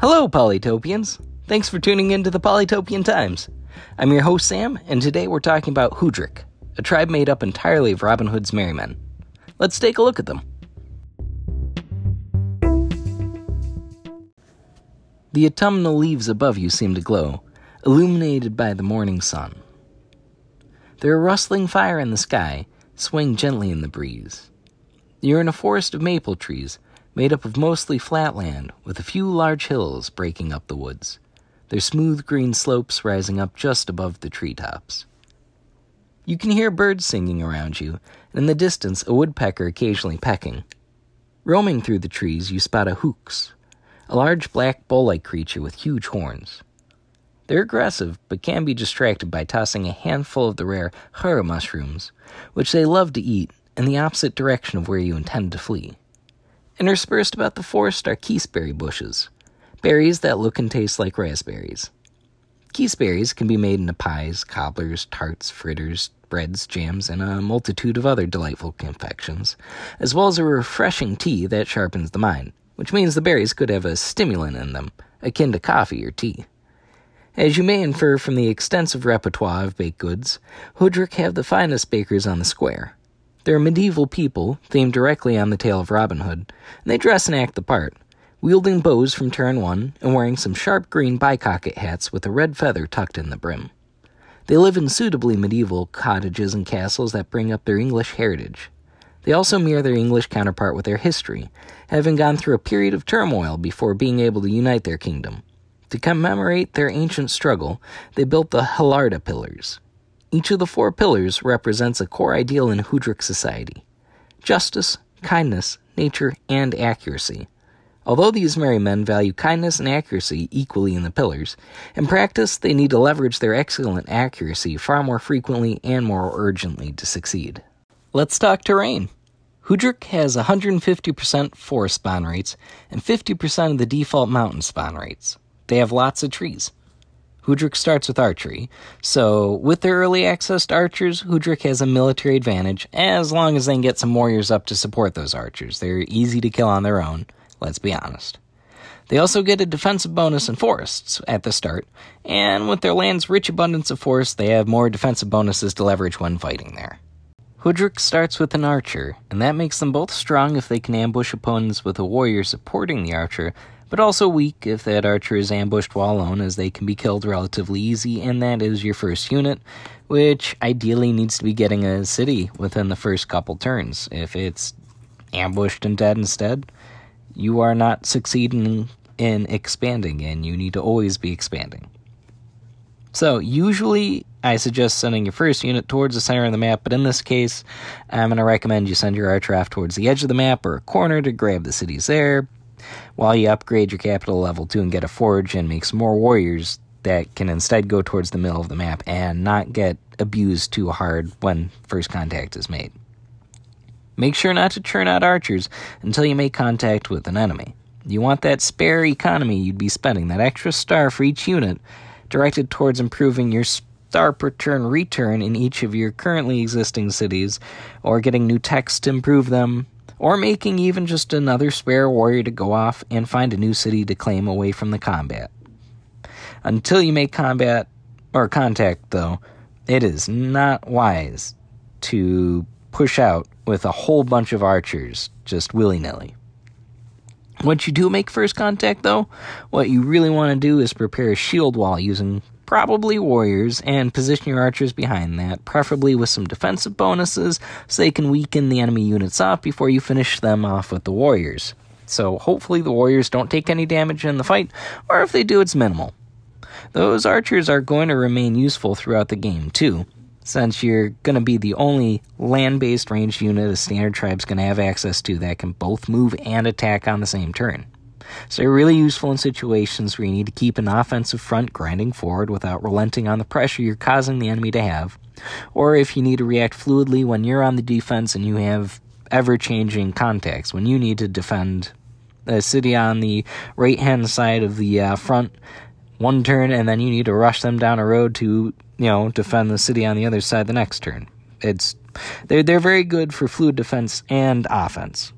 Hello, Polytopians! Thanks for tuning in to the Polytopian Times. I'm your host, Sam, and today we're talking about Hoodrick, a tribe made up entirely of Robin Hood's merry men. Let's take a look at them. The autumnal leaves above you seem to glow, illuminated by the morning sun. There are rustling fire in the sky, swaying gently in the breeze. You're in a forest of maple trees, made up of mostly flat land, with a few large hills breaking up the woods, their smooth green slopes rising up just above the treetops. You can hear birds singing around you, and in the distance a woodpecker occasionally pecking. Roaming through the trees, you spot a hooks, a large black bull like creature with huge horns. They're aggressive, but can be distracted by tossing a handful of the rare hara mushrooms, which they love to eat, in the opposite direction of where you intend to flee. Interspersed about the forest are keseberry bushes, berries that look and taste like raspberries. Keseberries can be made into pies, cobblers, tarts, fritters, breads, jams, and a multitude of other delightful confections, as well as a refreshing tea that sharpens the mind, which means the berries could have a stimulant in them, akin to coffee or tea. As you may infer from the extensive repertoire of baked goods, Hoodrick have the finest bakers on the square. They're medieval people, themed directly on the tale of Robin Hood, and they dress and act the part, wielding bows from turn one and wearing some sharp green bycocket hats with a red feather tucked in the brim. They live in suitably medieval cottages and castles that bring up their English heritage. They also mirror their English counterpart with their history, having gone through a period of turmoil before being able to unite their kingdom. To commemorate their ancient struggle, they built the Hallarda Pillars, each of the four pillars represents a core ideal in Hoodrick society justice, kindness, nature, and accuracy. Although these merry men value kindness and accuracy equally in the pillars, in practice they need to leverage their excellent accuracy far more frequently and more urgently to succeed. Let's talk terrain. Hoodrick has 150% forest spawn rates and 50% of the default mountain spawn rates. They have lots of trees. Hoodrick starts with archery, so with their early access to archers, Hoodrick has a military advantage as long as they can get some warriors up to support those archers. They're easy to kill on their own, let's be honest. They also get a defensive bonus in forests at the start, and with their land's rich abundance of forests, they have more defensive bonuses to leverage when fighting there. Hoodrick starts with an archer, and that makes them both strong if they can ambush opponents with a warrior supporting the archer, but also weak if that archer is ambushed while alone, as they can be killed relatively easy, and that is your first unit, which ideally needs to be getting a city within the first couple turns. If it's ambushed and dead instead, you are not succeeding in expanding, and you need to always be expanding. So, usually I suggest sending your first unit towards the center of the map, but in this case, I'm going to recommend you send your archer off towards the edge of the map or a corner to grab the cities there, while you upgrade your capital level 2 and get a forge and make some more warriors that can instead go towards the middle of the map and not get abused too hard when first contact is made. Make sure not to churn out archers until you make contact with an enemy. You want that spare economy you'd be spending, that extra star for each unit, directed towards improving your star per turn return in each of your currently existing cities, or getting new techs to improve them, or making even just another spare warrior to go off and find a new city to claim away from the combat. Until you make combat or contact, though, it is not wise to push out with a whole bunch of archers just willy nilly. Once you do make first contact, though, what you really want to do is prepare a shield wall using probably warriors, and position your archers behind that, preferably with some defensive bonuses so they can weaken the enemy units off before you finish them off with the warriors. So hopefully the warriors don't take any damage in the fight, or if they do, it's minimal. Those archers are going to remain useful throughout the game, too, since you're going to be the only land based ranged unit a standard tribe's going to have access to that can both move and attack on the same turn. So they're really useful in situations where you need to keep an offensive front grinding forward without relenting on the pressure you're causing the enemy to have, or if you need to react fluidly when you're on the defense and you have ever changing contacts, when you need to defend a city on the right hand side of the uh, front one turn and then you need to rush them down a road to you know defend the city on the other side the next turn it's they're, they're very good for fluid defense and offense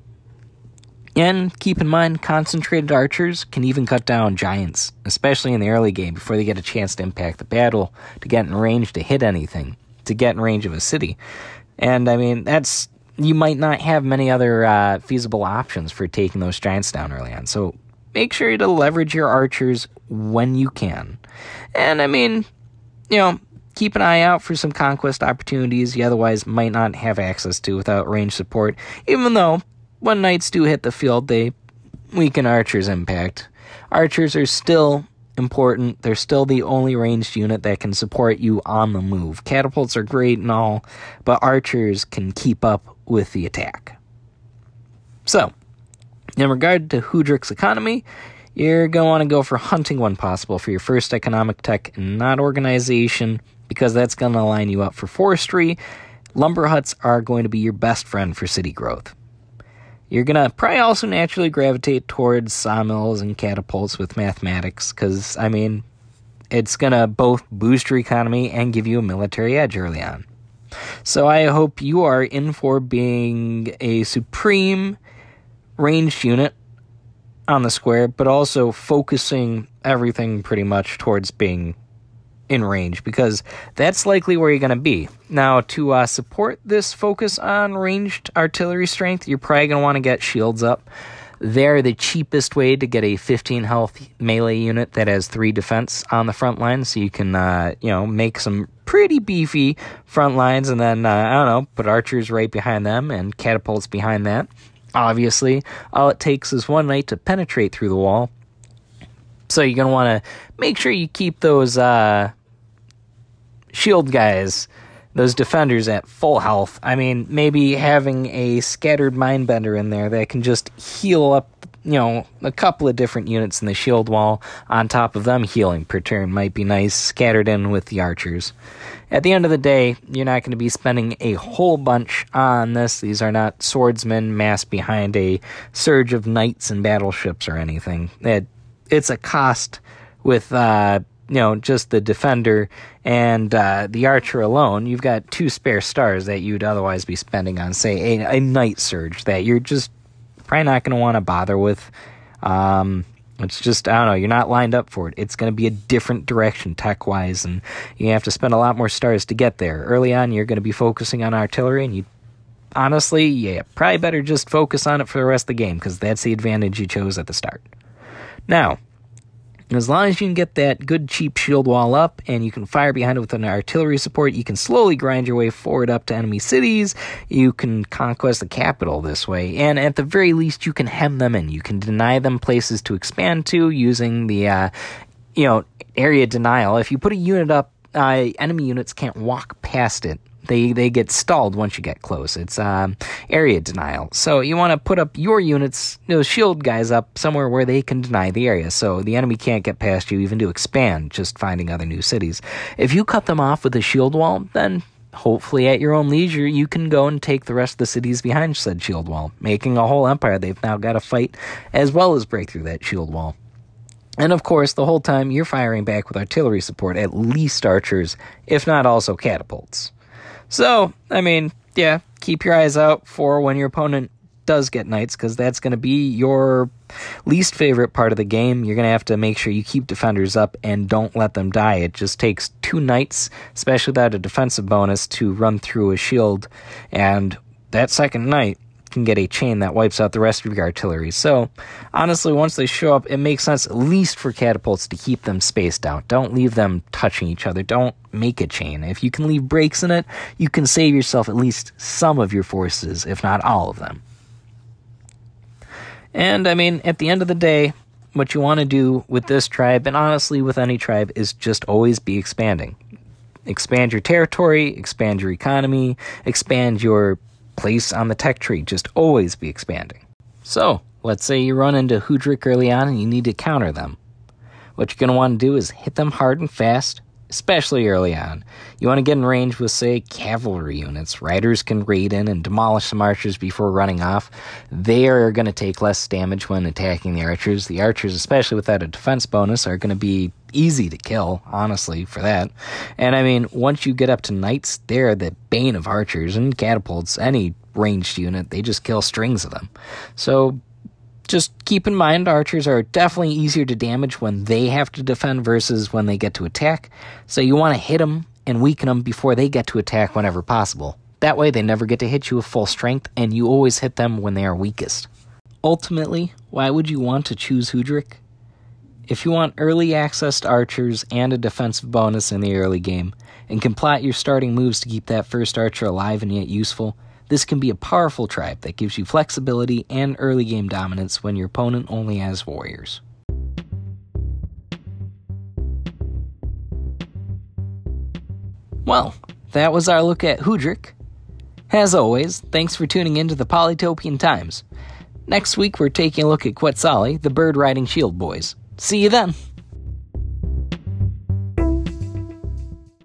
And keep in mind, concentrated archers can even cut down giants, especially in the early game before they get a chance to impact the battle, to get in range to hit anything, to get in range of a city. And I mean, that's you might not have many other uh, feasible options for taking those giants down early on. So make sure to leverage your archers when you can. And I mean, you know, keep an eye out for some conquest opportunities you otherwise might not have access to without range support, even though when knights do hit the field, they weaken archers' impact. Archers are still important. They're still the only ranged unit that can support you on the move. Catapults are great and all, but archers can keep up with the attack. So, in regard to Hoodrick's economy, you're going to want to go for hunting when possible for your first economic tech, and not organization, because that's going to line you up for forestry. Lumber huts are going to be your best friend for city growth. You're going to probably also naturally gravitate towards sawmills and catapults with mathematics because, I mean, it's going to both boost your economy and give you a military edge early on. So I hope you are in for being a supreme ranged unit on the square, but also focusing everything pretty much towards being in range because that's likely where you're going to be. Now, to uh, support this focus on ranged artillery strength, you're probably going to want to get shields up. They're the cheapest way to get a 15 health melee unit that has three defense on the front line, so you can, uh, you know, make some pretty beefy front lines, and then uh, I don't know, put archers right behind them and catapults behind that. Obviously, all it takes is one knight to penetrate through the wall. So you're gonna want to make sure you keep those uh, shield guys, those defenders at full health. I mean, maybe having a scattered mindbender in there that can just heal up, you know, a couple of different units in the shield wall on top of them healing per turn might be nice, scattered in with the archers. At the end of the day, you're not going to be spending a whole bunch on this. These are not swordsmen massed behind a surge of knights and battleships or anything. It, it's a cost with uh, you know, just the defender and uh, the archer alone, you've got two spare stars that you'd otherwise be spending on, say, a, a knight surge that you're just probably not going to want to bother with. Um, it's just, I don't know, you're not lined up for it. It's going to be a different direction tech wise, and you have to spend a lot more stars to get there. Early on, you're going to be focusing on artillery, and you honestly, yeah, probably better just focus on it for the rest of the game because that's the advantage you chose at the start. Now, as long as you can get that good cheap shield wall up and you can fire behind it with an artillery support, you can slowly grind your way forward up to enemy cities. You can conquest the capital this way. And at the very least, you can hem them in. You can deny them places to expand to using the, uh, you know, area denial. If you put a unit up, uh, enemy units can't walk past it they they get stalled once you get close. It's um, area denial. So you want to put up your units, those shield guys up somewhere where they can deny the area, so the enemy can't get past you, even to expand. Just finding other new cities. If you cut them off with a shield wall, then hopefully at your own leisure you can go and take the rest of the cities behind said shield wall, making a whole empire. They've now got to fight as well as break through that shield wall. And of course, the whole time you're firing back with artillery support, at least archers, if not also catapults. So, I mean, yeah, keep your eyes out for when your opponent does get knights, because that's going to be your least favorite part of the game. You're going to have to make sure you keep defenders up and don't let them die. It just takes two knights, especially without a defensive bonus, to run through a shield, and that second knight can get a chain that wipes out the rest of your artillery. So, honestly, once they show up, it makes sense at least for catapults to keep them spaced out. Don't leave them touching each other. Don't make a chain. If you can leave breaks in it, you can save yourself at least some of your forces, if not all of them. And I mean, at the end of the day, what you want to do with this tribe, and honestly with any tribe, is just always be expanding. Expand your territory, expand your economy, expand your place on the tech tree, just always be expanding. So, let's say you run into Hoodrick early on and you need to counter them. What you're going to want to do is hit them hard and fast, especially early on. You want to get in range with, say, cavalry units. Riders can raid in and demolish some archers before running off. They are going to take less damage when attacking the archers. The archers, especially without a defense bonus, are going to be easy to kill, honestly, for that. And I mean, once you get up to knights, they're the bane of archers and catapults. Any ranged unit, they just kill strings of them. So Just keep in mind, archers are definitely easier to damage when they have to defend versus when they get to attack, so you want to hit them and weaken them before they get to attack whenever possible. That way, they never get to hit you with full strength, and you always hit them when they are weakest. Ultimately, why would you want to choose Hoodrick? If you want early access to archers and a defensive bonus in the early game, and can plot your starting moves to keep that first archer alive and yet useful, this can be a powerful tribe that gives you flexibility and early game dominance when your opponent only has warriors. Well, that was our look at Hoodrick. As always, thanks for tuning in to the Polytopian Times. Next week, we're taking a look at Quetzali, the bird riding shield boys. See you then!